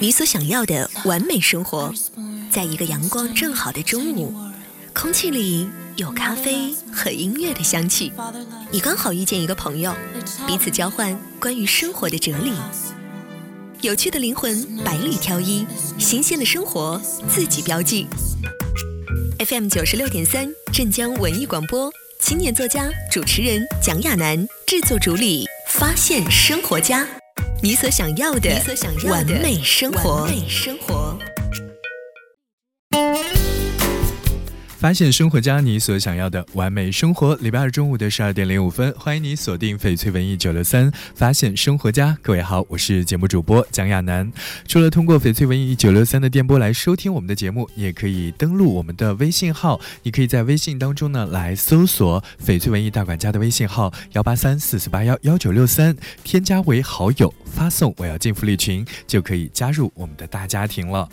你所想要的完美生活，在一个阳光正好的中午，空气里有咖啡和音乐的香气。你刚好遇见一个朋友，彼此交换关于生活的哲理。有趣的灵魂百里挑一，新鲜的生活自己标记。FM 九十六点三，镇江文艺广播，青年作家、主持人蒋亚楠，制作主理，发现生活家，你所想要的完美生活。发现生活家，你所想要的完美生活。礼拜二中午的十二点零五分，欢迎你锁定翡翠文艺九六三，发现生活家。各位好，我是节目主播蒋亚楠。除了通过翡翠文艺九六三的电波来收听我们的节目，你也可以登录我们的微信号。你可以在微信当中呢来搜索翡翠文艺大管家的微信号幺八三四四八幺幺九六三，添加为好友，发送我要进福利群，就可以加入我们的大家庭了。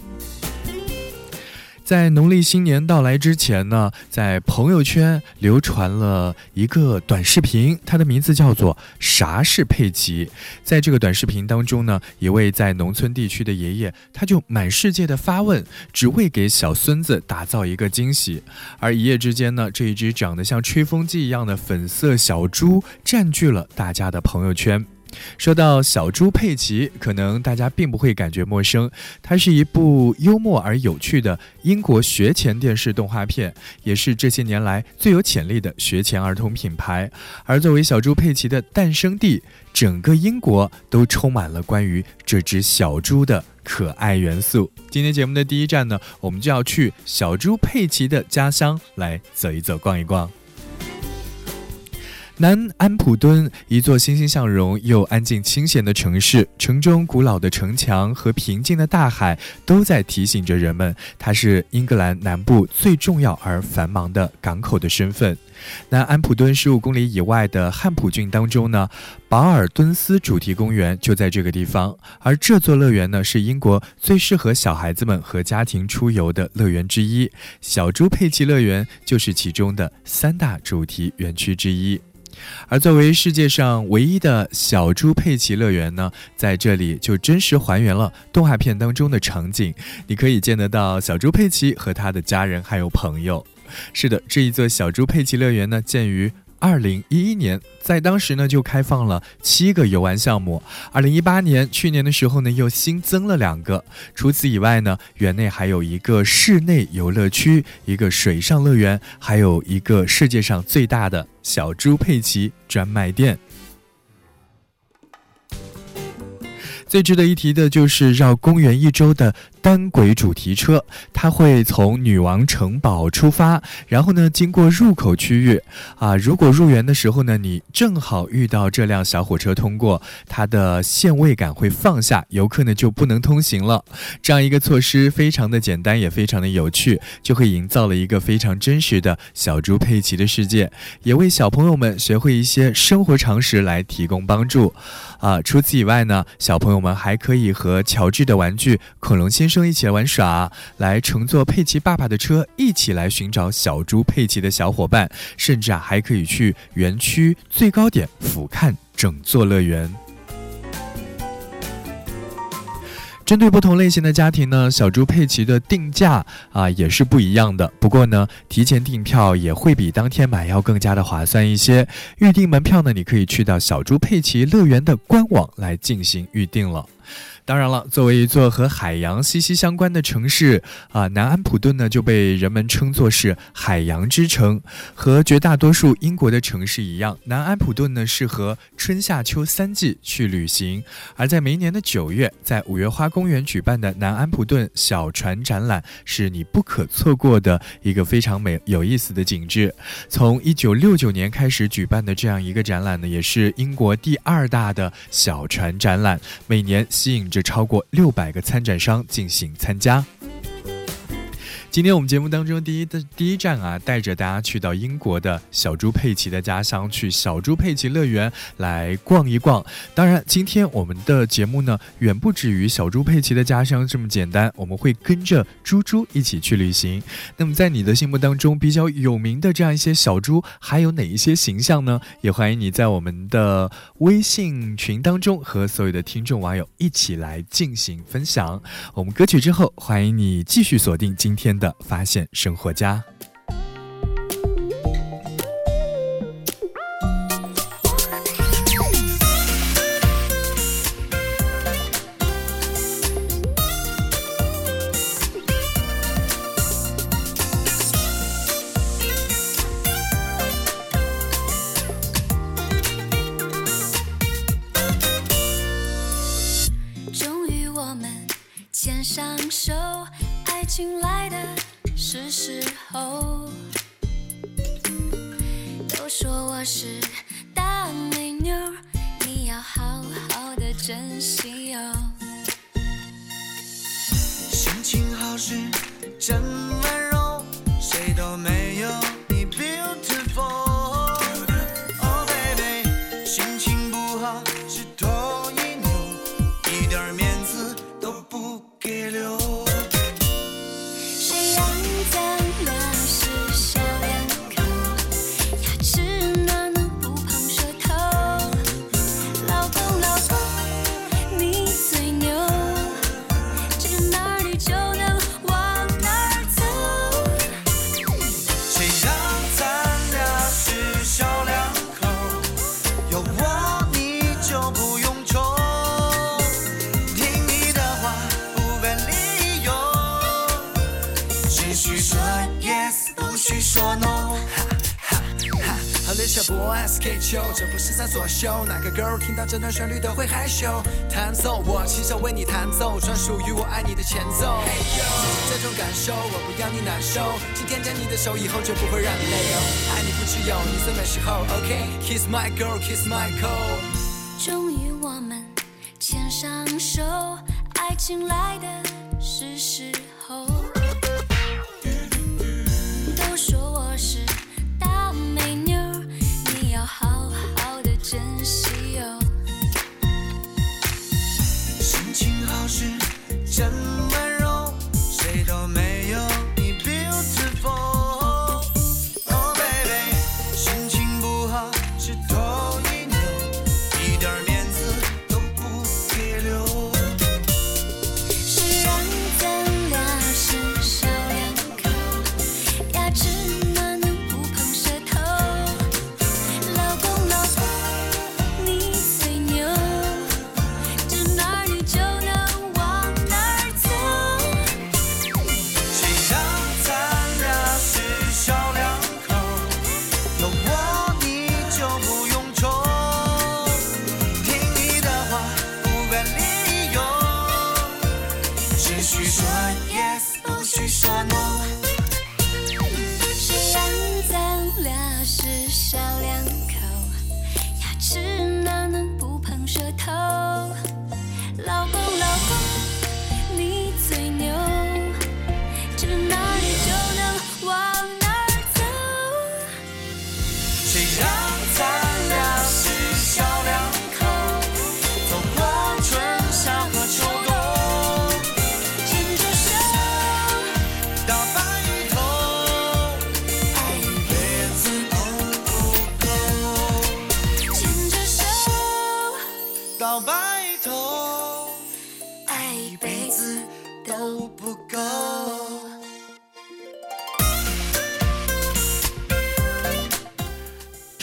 在农历新年到来之前呢，在朋友圈流传了一个短视频，它的名字叫做《啥是佩奇》。在这个短视频当中呢，一位在农村地区的爷爷，他就满世界的发问，只为给小孙子打造一个惊喜。而一夜之间呢，这一只长得像吹风机一样的粉色小猪，占据了大家的朋友圈。说到小猪佩奇，可能大家并不会感觉陌生。它是一部幽默而有趣的英国学前电视动画片，也是这些年来最有潜力的学前儿童品牌。而作为小猪佩奇的诞生地，整个英国都充满了关于这只小猪的可爱元素。今天节目的第一站呢，我们就要去小猪佩奇的家乡来走一走、逛一逛。南安普敦，一座欣欣向荣又安静清闲的城市。城中古老的城墙和平静的大海，都在提醒着人们，它是英格兰南部最重要而繁忙的港口的身份。南安普敦十五公里以外的汉普郡当中呢，保尔敦斯主题公园就在这个地方。而这座乐园呢，是英国最适合小孩子们和家庭出游的乐园之一。小猪佩奇乐园就是其中的三大主题园区之一。而作为世界上唯一的小猪佩奇乐园呢，在这里就真实还原了动画片当中的场景，你可以见得到小猪佩奇和他的家人还有朋友。是的，这一座小猪佩奇乐园呢，建于。二零一一年，在当时呢就开放了七个游玩项目。二零一八年，去年的时候呢又新增了两个。除此以外呢，园内还有一个室内游乐区，一个水上乐园，还有一个世界上最大的小猪佩奇专卖店。最值得一提的就是绕公园一周的。单轨主题车，它会从女王城堡出发，然后呢，经过入口区域，啊，如果入园的时候呢，你正好遇到这辆小火车通过，它的限位杆会放下，游客呢就不能通行了。这样一个措施非常的简单，也非常的有趣，就会营造了一个非常真实的小猪佩奇的世界，也为小朋友们学会一些生活常识来提供帮助。啊，除此以外呢，小朋友们还可以和乔治的玩具恐龙先生。一起玩耍，来乘坐佩奇爸爸的车，一起来寻找小猪佩奇的小伙伴，甚至啊还可以去园区最高点俯瞰整座乐园。针对不同类型的家庭呢，小猪佩奇的定价啊也是不一样的。不过呢，提前订票也会比当天买要更加的划算一些。预订门票呢，你可以去到小猪佩奇乐园的官网来进行预订了。当然了，作为一座和海洋息息相关的城市啊，南安普顿呢就被人们称作是海洋之城。和绝大多数英国的城市一样，南安普顿呢适合春夏秋三季去旅行。而在每年的九月，在五月花公园举办的南安普顿小船展览，是你不可错过的一个非常美有意思的景致。从一九六九年开始举办的这样一个展览呢，也是英国第二大的小船展览，每年吸引。着超过六百个参展商进行参加。今天我们节目当中第一的第一站啊，带着大家去到英国的小猪佩奇的家乡，去小猪佩奇乐园来逛一逛。当然，今天我们的节目呢，远不止于小猪佩奇的家乡这么简单，我们会跟着猪猪一起去旅行。那么，在你的心目当中比较有名的这样一些小猪，还有哪一些形象呢？也欢迎你在我们的微信群当中和所有的听众网友一起来进行分享。我们歌曲之后，欢迎你继续锁定今天的。的发现生活家。K 球，这不是在作秀。哪个 girl 听到这段旋律都会害羞？弹奏，我亲手为你弹奏，专属于我爱你的前奏。Hey yo，这种感受，我不要你难受。今天牵你的手，以后就不会让你泪流。爱你不只有你最美时候。OK，kiss my girl，kiss my cold。终于我们牵上手，爱情来的是时候。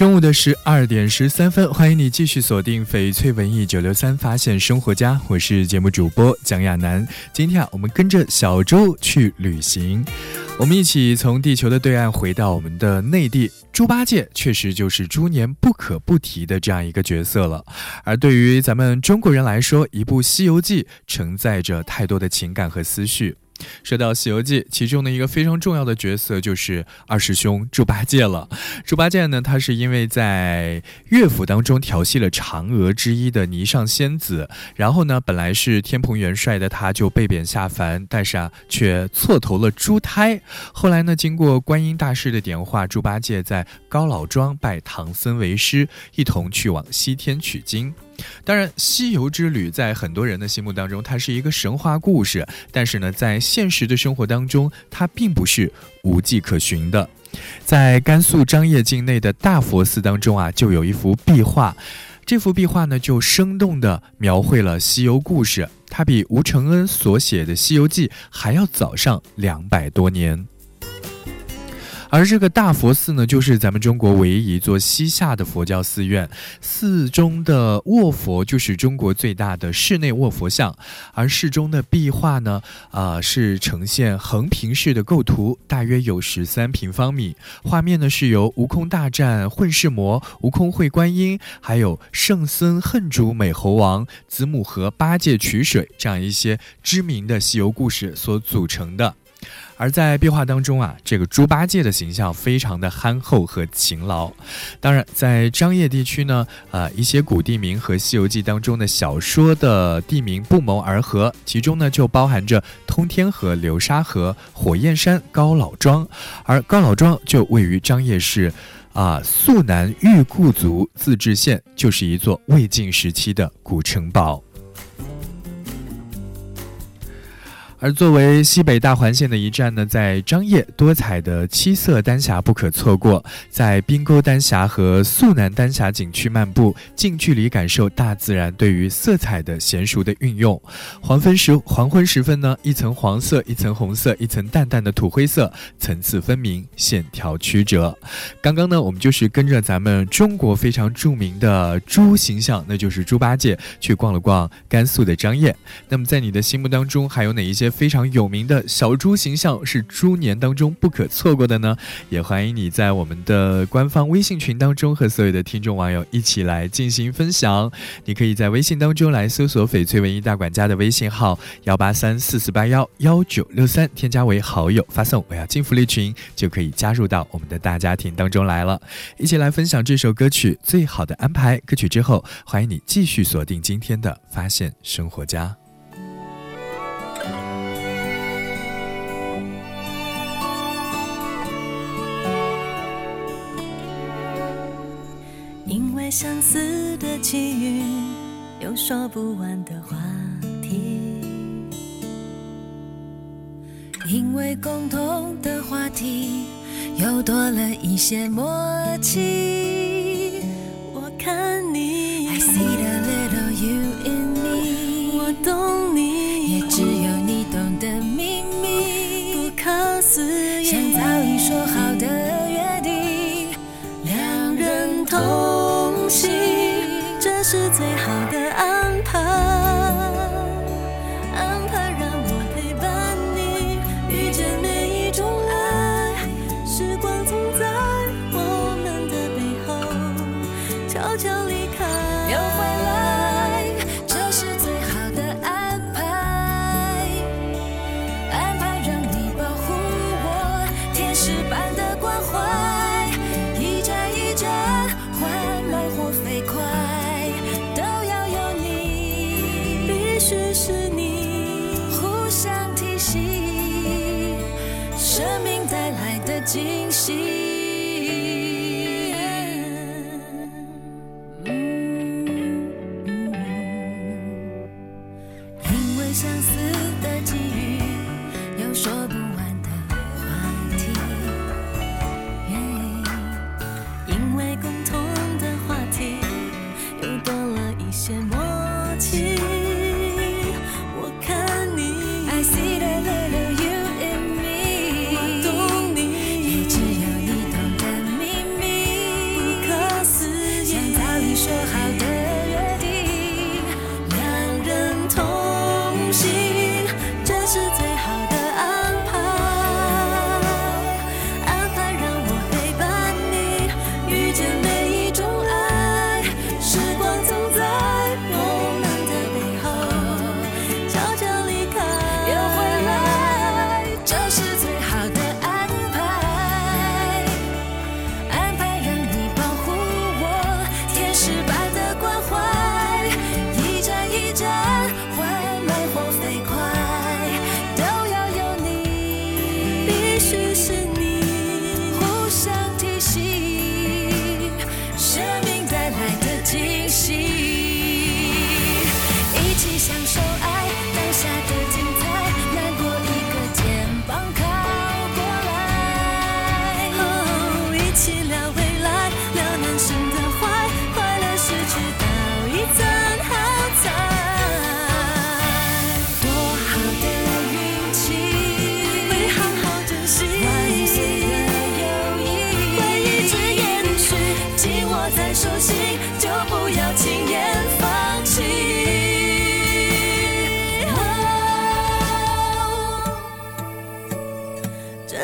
中午的十二点十三分，欢迎你继续锁定翡翠文艺九六三，发现生活家，我是节目主播蒋亚楠。今天啊，我们跟着小猪去旅行，我们一起从地球的对岸回到我们的内地。猪八戒确实就是猪年不可不提的这样一个角色了。而对于咱们中国人来说，一部《西游记》承载着太多的情感和思绪。说到《西游记》，其中的一个非常重要的角色就是二师兄猪八戒了。猪八戒呢，他是因为在乐府当中调戏了嫦娥之一的霓裳仙子，然后呢，本来是天蓬元帅的他就被贬下凡，但是啊，却错投了猪胎。后来呢，经过观音大士的点化，猪八戒在高老庄拜唐僧为师，一同去往西天取经。当然，西游之旅在很多人的心目当中，它是一个神话故事。但是呢，在现实的生活当中，它并不是无迹可寻的。在甘肃张掖境内的大佛寺当中啊，就有一幅壁画。这幅壁画呢，就生动地描绘了西游故事。它比吴承恩所写的《西游记》还要早上两百多年。而这个大佛寺呢，就是咱们中国唯一一座西夏的佛教寺院。寺中的卧佛就是中国最大的室内卧佛像，而室中的壁画呢，啊，是呈现横平式的构图，大约有十三平方米。画面呢是由悟空大战混世魔、悟空会观音，还有圣僧恨主美猴王、子母河八戒取水这样一些知名的西游故事所组成的。而在壁画当中啊，这个猪八戒的形象非常的憨厚和勤劳。当然，在张掖地区呢，呃，一些古地名和《西游记》当中的小说的地名不谋而合，其中呢就包含着通天河、流沙河、火焰山、高老庄。而高老庄就位于张掖市，啊，肃南玉固族自治县，就是一座魏晋时期的古城堡。而作为西北大环线的一站呢，在张掖多彩的七色丹霞不可错过。在滨沟丹霞和肃南丹霞景区漫步，近距离感受大自然对于色彩的娴熟的运用。黄昏时黄昏时分呢，一层黄色，一层红色，一层淡淡的土灰色，层次分明，线条曲折。刚刚呢，我们就是跟着咱们中国非常著名的猪形象，那就是猪八戒，去逛了逛甘肃的张掖。那么在你的心目当中，还有哪一些？非常有名的小猪形象是猪年当中不可错过的呢，也欢迎你在我们的官方微信群当中和所有的听众网友一起来进行分享。你可以在微信当中来搜索“翡翠文艺大管家”的微信号幺八三四四八幺幺九六三，添加为好友，发送“我要进福利群”就可以加入到我们的大家庭当中来了。一起来分享这首歌曲《最好的安排》歌曲之后，欢迎你继续锁定今天的发现生活家。相似的际遇，有说不完的话题。因为共同的话题，又多了一些默契。我看你，I see the little you in me。我懂你，也只有你懂的秘密，不可思议，像早已说好的约定，两人同。心这是最好的心。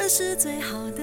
是最好的。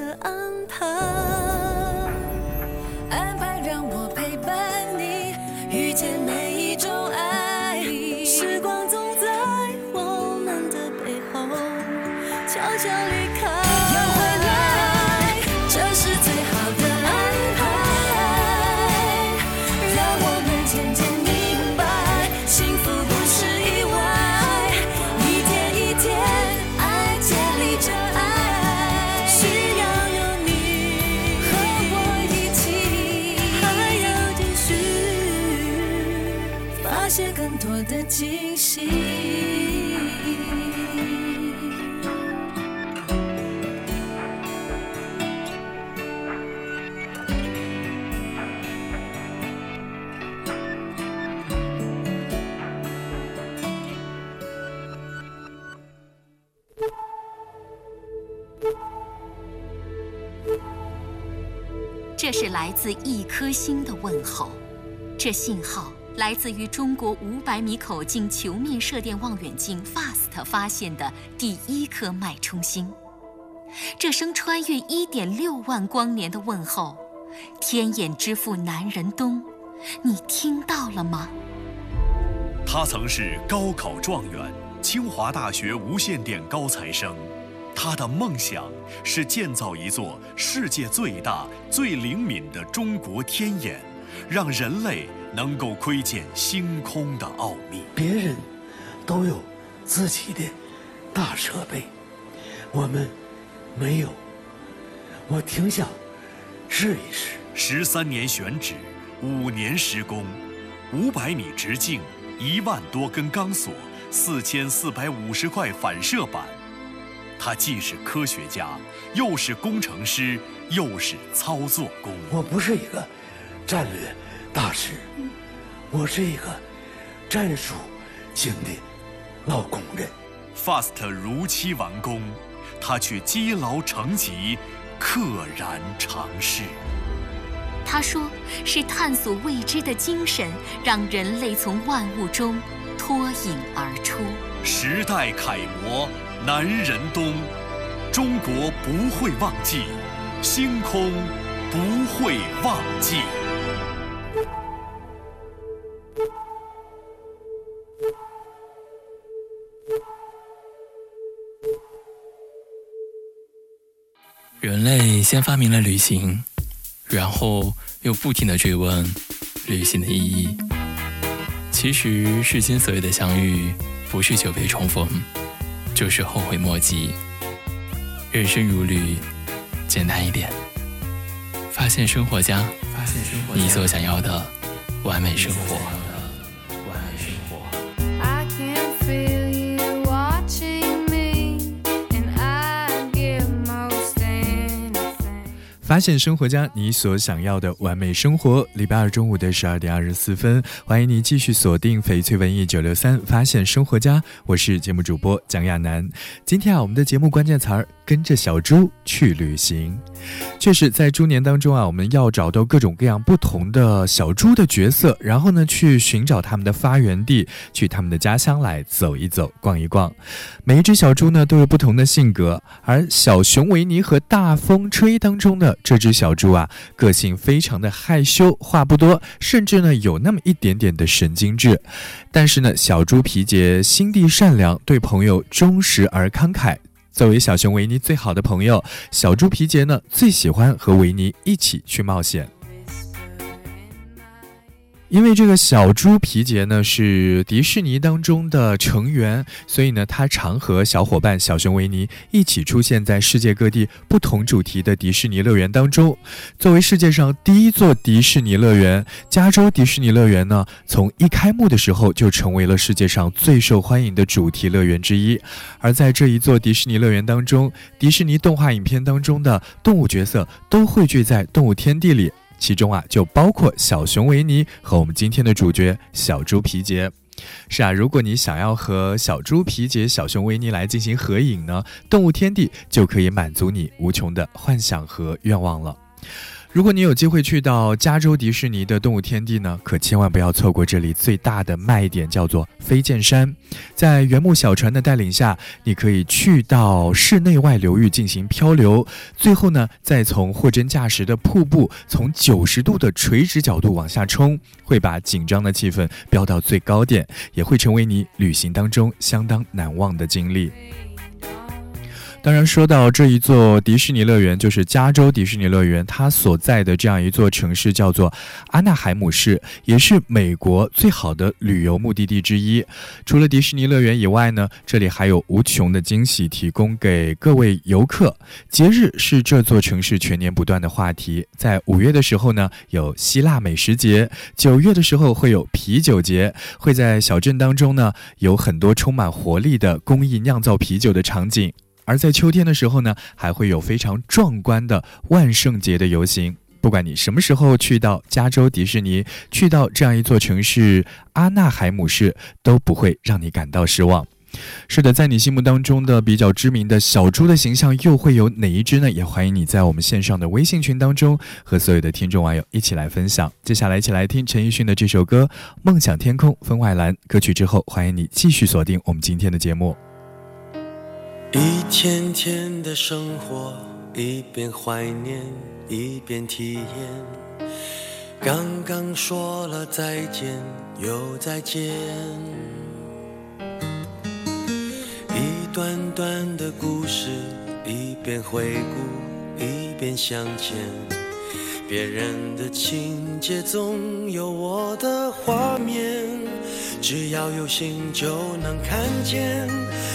来自一颗星的问候，这信号来自于中国五百米口径球面射电望远镜 FAST 发现的第一颗脉冲星。这声穿越一点六万光年的问候，天眼之父南仁东，你听到了吗？他曾是高考状元，清华大学无线电高材生。他的梦想是建造一座世界最大、最灵敏的中国天眼，让人类能够窥见星空的奥秘。别人都有自己的大设备，我们没有。我挺想试一试。十三年选址，五年施工，五百米直径，一万多根钢索，四千四百五十块反射板。他既是科学家，又是工程师，又是操作工。我不是一个战略大师，我是一个战术型的老工人。FAST 如期完工，他却积劳成疾，溘然长逝。他说：“是探索未知的精神，让人类从万物中脱颖而出。时代楷模南仁东，中国不会忘记，星空不会忘记。人类先发明了旅行，然后又不停的追问旅行的意义。其实世间所有的相遇，不是久别重逢，就是后悔莫及。人生如旅，简单一点。发现生活家，你所想要的完美生活。发现生活家，你所想要的完美生活。礼拜二中午的十二点二十四分，欢迎你继续锁定翡翠文艺九六三，发现生活家，我是节目主播蒋亚楠。今天啊，我们的节目关键词儿跟着小猪去旅行。确实，在猪年当中啊，我们要找到各种各样不同的小猪的角色，然后呢，去寻找他们的发源地，去他们的家乡来走一走、逛一逛。每一只小猪呢，都有不同的性格，而小熊维尼和大风吹当中的这只小猪啊，个性非常的害羞，话不多，甚至呢有那么一点点的神经质。但是呢，小猪皮杰心地善良，对朋友忠实而慷慨。作为小熊维尼最好的朋友，小猪皮杰呢最喜欢和维尼一起去冒险。因为这个小猪皮杰呢是迪士尼当中的成员，所以呢，他常和小伙伴小熊维尼一起出现在世界各地不同主题的迪士尼乐园当中。作为世界上第一座迪士尼乐园，加州迪士尼乐园呢，从一开幕的时候就成为了世界上最受欢迎的主题乐园之一。而在这一座迪士尼乐园当中，迪士尼动画影片当中的动物角色都汇聚在动物天地里。其中啊，就包括小熊维尼和我们今天的主角小猪皮杰。是啊，如果你想要和小猪皮杰、小熊维尼来进行合影呢，动物天地就可以满足你无穷的幻想和愿望了。如果你有机会去到加州迪士尼的动物天地呢，可千万不要错过这里最大的卖点，叫做飞剑山。在原木小船的带领下，你可以去到室内外流域进行漂流，最后呢，再从货真价实的瀑布从九十度的垂直角度往下冲，会把紧张的气氛飙到最高点，也会成为你旅行当中相当难忘的经历。当然，说到这一座迪士尼乐园，就是加州迪士尼乐园，它所在的这样一座城市叫做阿纳海姆市，也是美国最好的旅游目的地之一。除了迪士尼乐园以外呢，这里还有无穷的惊喜提供给各位游客。节日是这座城市全年不断的话题。在五月的时候呢，有希腊美食节；九月的时候会有啤酒节，会在小镇当中呢有很多充满活力的工艺酿造啤酒的场景。而在秋天的时候呢，还会有非常壮观的万圣节的游行。不管你什么时候去到加州迪士尼，去到这样一座城市阿纳海姆市，都不会让你感到失望。是的，在你心目当中的比较知名的小猪的形象又会有哪一只呢？也欢迎你在我们线上的微信群当中和所有的听众网友一起来分享。接下来一起来听陈奕迅的这首歌《梦想天空分外蓝》歌曲之后，欢迎你继续锁定我们今天的节目。一天天的生活，一边怀念，一边体验。刚刚说了再见，又再见。一段段的故事，一边回顾，一边向前。别人的情节总有我的画面，只要有心就能看见。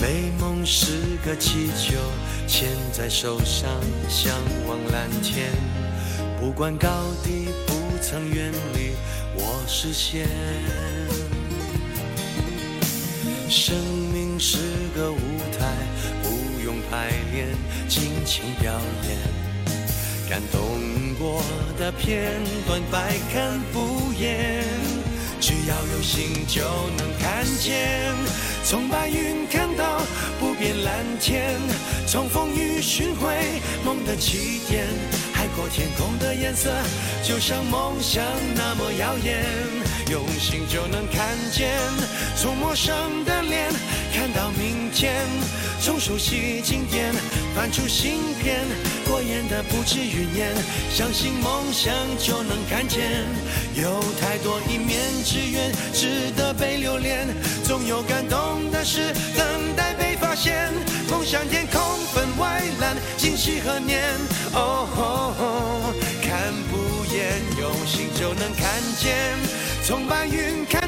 美梦是个气球，牵在手上，向往蓝天。不管高低，不曾远离我视线。生命是个舞台，不用排练，尽情表演。感动过的片段，百看不厌。只要有心就能看见，从白云看到不变蓝天，从风雨寻回梦的起点。海阔天空的颜色，就像梦想那么耀眼。用心就能看见，从陌生的脸看到你天，从熟悉经典翻出新篇。过眼的不止云烟，相信梦想就能看见。有太多一面之缘，值得被留恋。总有感动的事等待被发现。梦想天空分外蓝，今夕何年？哦，看不厌，用心就能看见。从白云看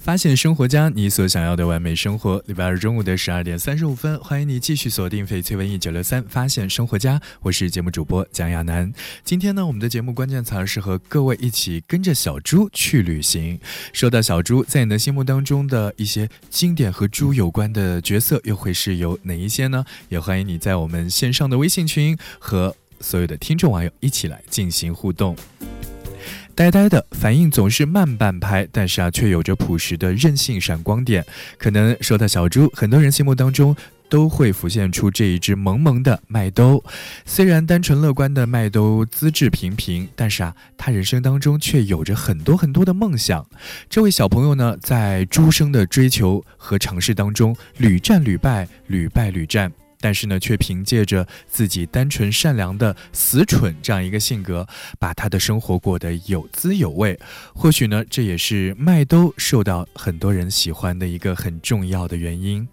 发现生活家，你所想要的完美生活。礼拜二中午的十二点三十五分，欢迎你继续锁定翡翠文艺九六三，发现生活家，我是节目主播蒋亚楠。今天呢，我们的节目关键词是和各位一起跟着小猪去旅行。说到小猪，在你的心目当中的一些经典和猪有关的角色，又会是有哪一些呢？也欢迎你在我们线上的微信群和。所有的听众网友一起来进行互动。呆呆的反应总是慢半拍，但是啊，却有着朴实的任性闪光点。可能说到小猪，很多人心目当中都会浮现出这一只萌萌的麦兜。虽然单纯乐观的麦兜资质平平，但是啊，他人生当中却有着很多很多的梦想。这位小朋友呢，在诸生的追求和尝试当中，屡战屡败，屡败屡战。但是呢，却凭借着自己单纯善良的死蠢这样一个性格，把他的生活过得有滋有味。或许呢，这也是麦兜受到很多人喜欢的一个很重要的原因。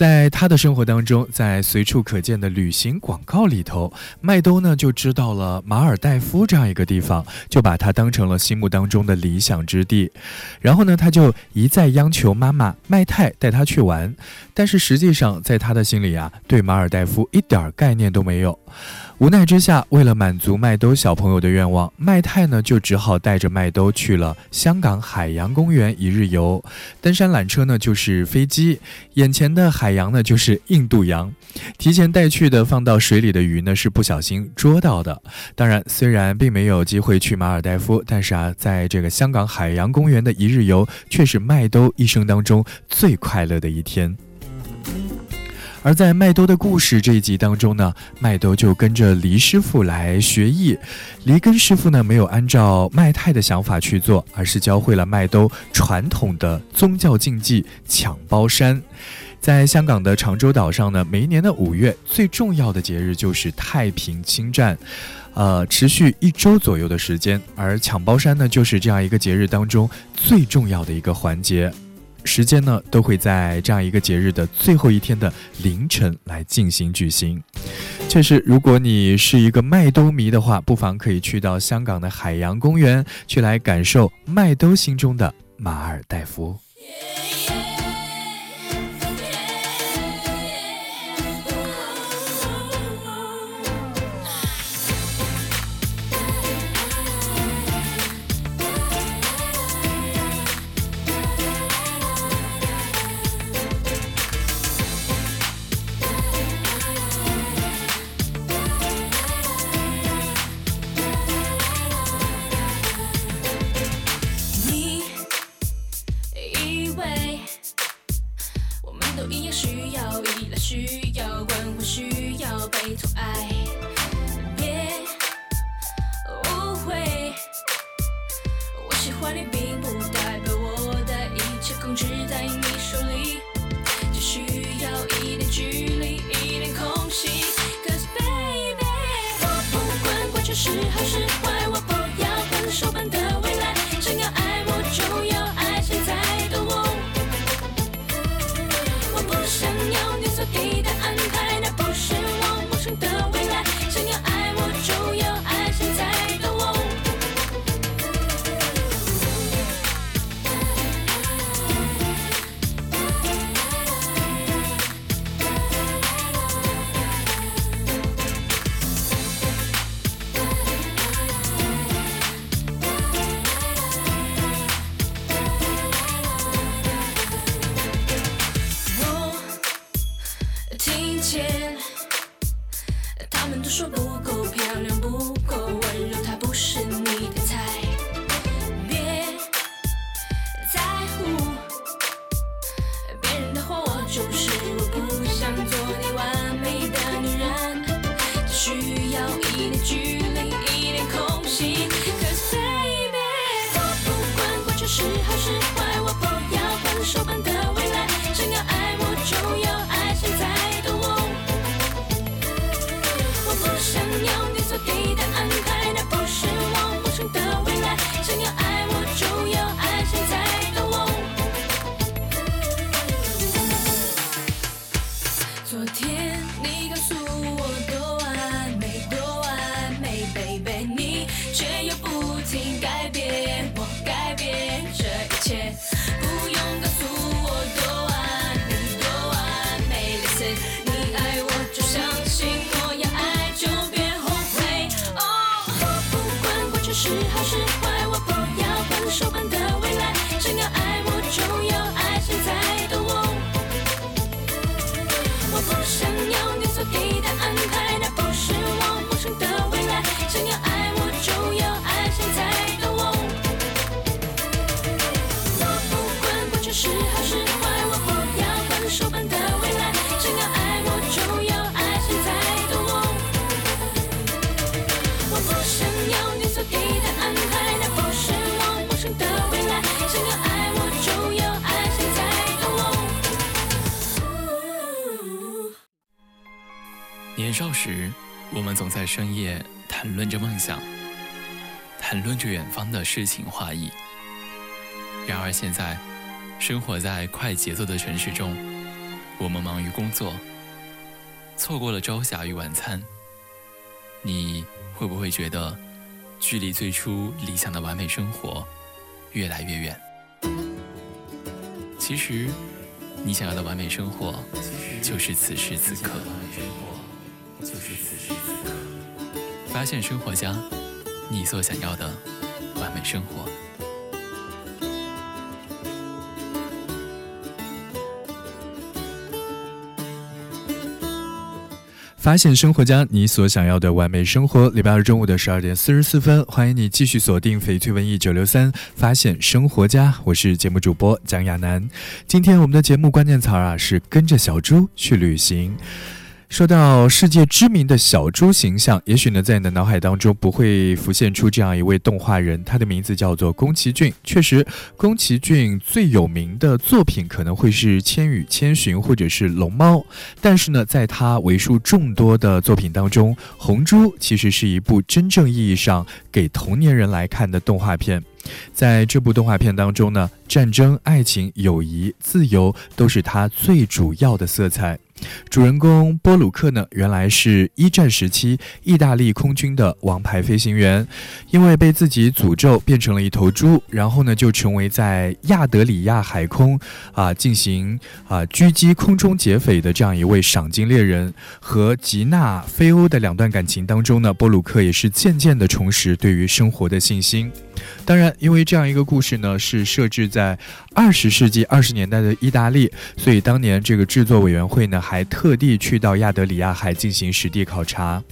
在他的生活当中，在随处可见的旅行广告里头，麦兜呢就知道了马尔代夫这样一个地方，就把它当成了心目当中的理想之地。然后呢，他就一再央求妈妈麦太带他去玩，但是实际上在他的心里啊，对马尔代夫一点概念都没有。无奈之下，为了满足麦兜小朋友的愿望，麦太呢就只好带着麦兜去了香港海洋公园一日游。登山缆车呢就是飞机，眼前的海洋呢就是印度洋。提前带去的放到水里的鱼呢是不小心捉到的。当然，虽然并没有机会去马尔代夫，但是啊，在这个香港海洋公园的一日游却是麦兜一生当中最快乐的一天。而在麦兜的故事这一集当中呢，麦兜就跟着黎师傅来学艺。黎根师傅呢没有按照麦太的想法去做，而是教会了麦兜传统的宗教禁忌抢包山。在香港的长洲岛上呢，每一年的五月最重要的节日就是太平清战，呃，持续一周左右的时间。而抢包山呢，就是这样一个节日当中最重要的一个环节。时间呢，都会在这样一个节日的最后一天的凌晨来进行举行。确实，如果你是一个麦兜迷的话，不妨可以去到香港的海洋公园，去来感受麦兜心中的马尔代夫。年少时，我们总在深夜谈论着梦想，谈论着远方的诗情画意。然而现在，生活在快节奏的城市中，我们忙于工作，错过了朝霞与晚餐。你会不会觉得，距离最初理想的完美生活越来越远？其实，你想要的完美生活，就是此时此刻。就是此时此刻。发现生活家，你所想要的完美生活。发现生活家，你所想要的完美生活。礼拜二中午的十二点四十四分，欢迎你继续锁定翡翠文艺九六三，发现生活家，我是节目主播蒋亚楠。今天我们的节目关键词啊是跟着小猪去旅行。说到世界知名的小猪形象，也许呢，在你的脑海当中不会浮现出这样一位动画人，他的名字叫做宫崎骏。确实，宫崎骏最有名的作品可能会是《千与千寻》或者是《龙猫》，但是呢，在他为数众多的作品当中，《红猪》其实是一部真正意义上给同年人来看的动画片。在这部动画片当中呢，战争、爱情、友谊、自由都是它最主要的色彩。主人公波鲁克呢，原来是一战时期意大利空军的王牌飞行员，因为被自己诅咒变成了一头猪，然后呢就成为在亚德里亚海空啊进行啊狙击空中劫匪的这样一位赏金猎人。和吉娜·菲欧的两段感情当中呢，波鲁克也是渐渐的重拾对于生活的信心。当然，因为这样一个故事呢，是设置在二十世纪二十年代的意大利，所以当年这个制作委员会呢，还特地去到亚德里亚海进行实地考察。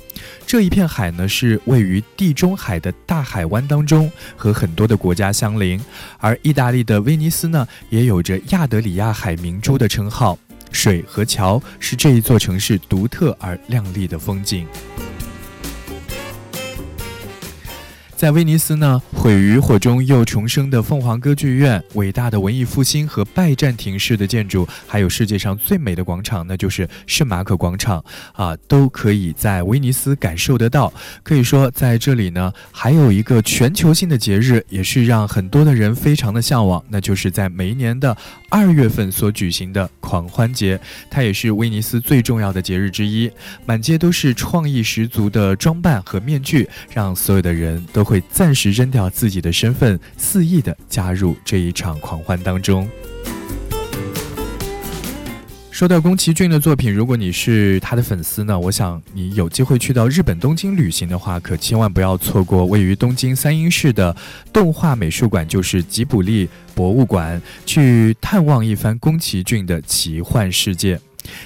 这一片海呢，是位于地中海的大海湾当中，和很多的国家相邻。而意大利的威尼斯呢，也有着亚德里亚海明珠的称号。水和桥是这一座城市独特而亮丽的风景。在威尼斯呢，毁于火中又重生的凤凰歌剧院、伟大的文艺复兴和拜占庭式的建筑，还有世界上最美的广场，那就是圣马可广场啊，都可以在威尼斯感受得到。可以说，在这里呢，还有一个全球性的节日，也是让很多的人非常的向往，那就是在每一年的二月份所举行的狂欢节，它也是威尼斯最重要的节日之一。满街都是创意十足的装扮和面具，让所有的人都。会暂时扔掉自己的身份，肆意的加入这一场狂欢当中。说到宫崎骏的作品，如果你是他的粉丝呢，我想你有机会去到日本东京旅行的话，可千万不要错过位于东京三鹰市的动画美术馆，就是吉卜力博物馆，去探望一番宫崎骏的奇幻世界。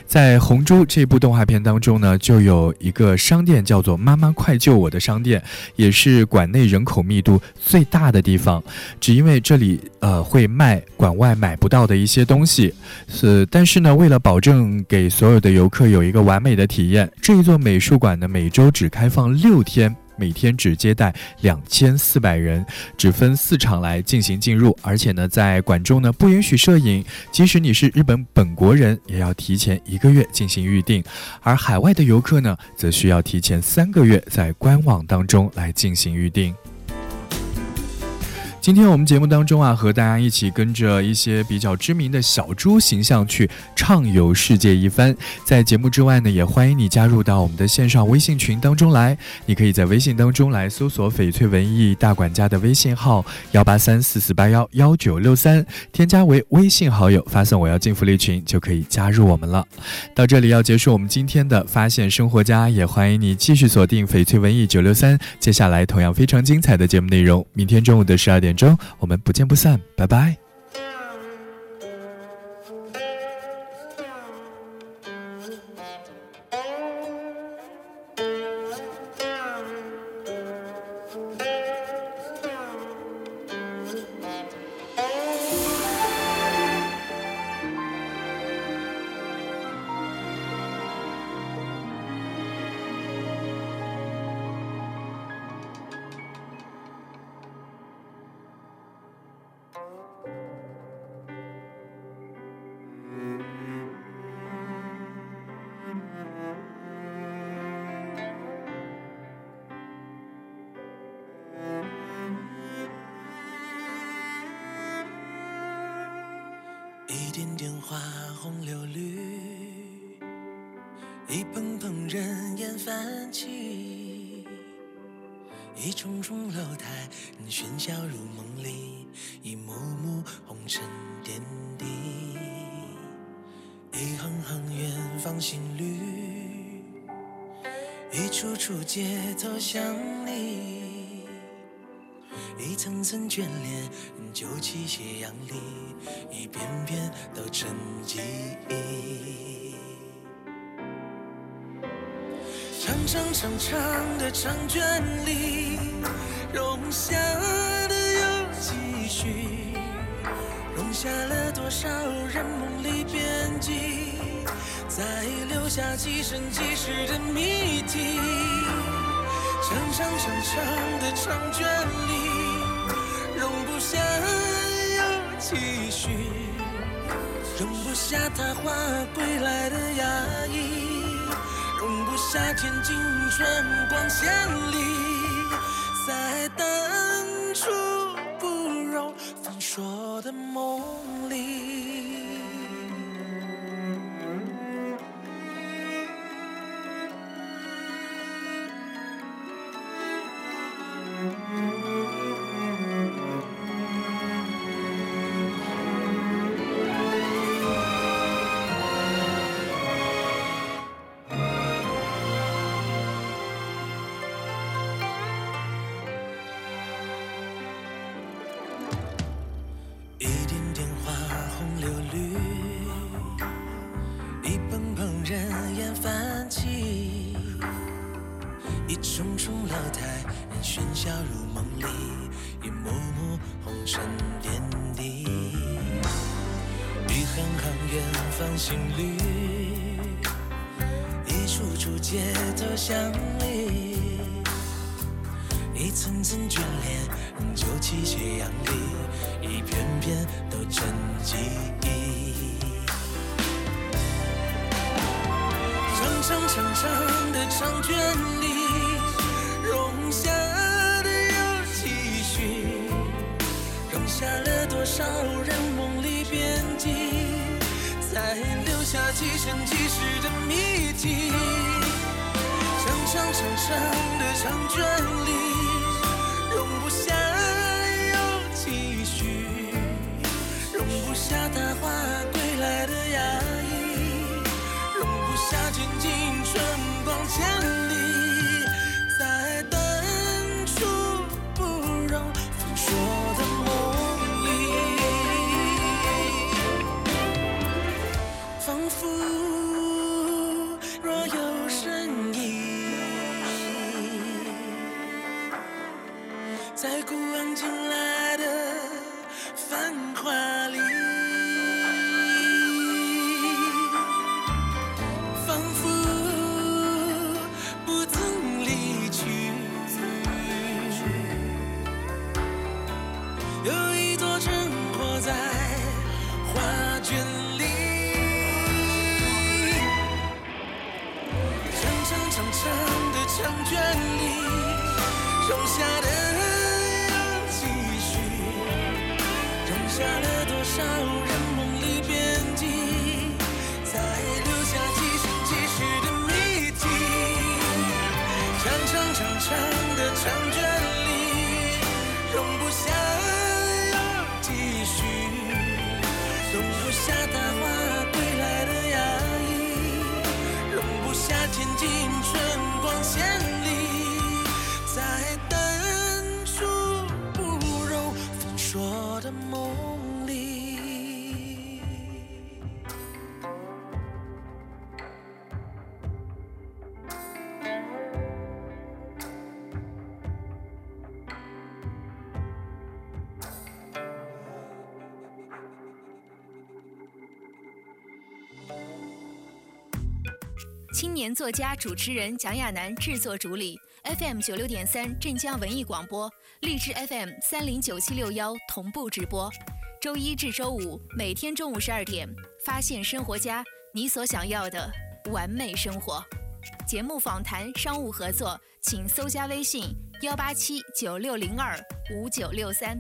在《红猪》这部动画片当中呢，就有一个商店叫做“妈妈快救我”的商店，也是馆内人口密度最大的地方。只因为这里呃会卖馆外买不到的一些东西，是但是呢，为了保证给所有的游客有一个完美的体验，这一座美术馆呢每周只开放六天。每天只接待两千四百人，只分四场来进行进入，而且呢，在馆中呢不允许摄影，即使你是日本本国人，也要提前一个月进行预定，而海外的游客呢，则需要提前三个月在官网当中来进行预定。今天我们节目当中啊，和大家一起跟着一些比较知名的小猪形象去畅游世界一番。在节目之外呢，也欢迎你加入到我们的线上微信群当中来。你可以在微信当中来搜索“翡翠文艺大管家”的微信号幺八三四四八幺幺九六三，添加为微信好友，发送“我要进福利群”就可以加入我们了。到这里要结束我们今天的发现生活家，也欢迎你继续锁定翡翠文艺九六三。接下来同样非常精彩的节目内容，明天中午的十二点。钟，我们不见不散，拜拜。花红柳绿，一捧捧人烟泛起，一重重楼台喧嚣如梦里，一幕幕红尘点滴，一行行远方行旅，一处处街头巷里。一层层眷恋，旧起斜阳里，一遍遍都成记忆。长长长长的长卷里，容下的有几许？容下了多少人梦里边际？再留下几生几世的谜题。长长长长的长卷里。期许，容不下他花归来的压抑，容不下天尽春光千里，情侣，一处处街头巷里，一层层眷恋，旧气斜阳里，一片片都成记忆。长长长长的长卷里，几生几世的谜题。长长长长的长卷里，容不下有几许，容不下大花归来的压抑，容不下静静春光千下了多少人梦里边际？再留下几生几世的谜题。长长长长的长卷里，容不下有几许，容不下大花归来的压抑，容不下天尽春光千年作家、主持人蒋亚楠制作主理，FM 九六点三镇江文艺广播，荔枝 FM 三零九七六幺同步直播。周一至周五每天中午十二点，发现生活家，你所想要的完美生活。节目访谈、商务合作，请搜加微信幺八七九六零二五九六三。